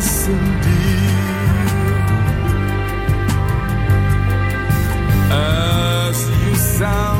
listen dear. As you sound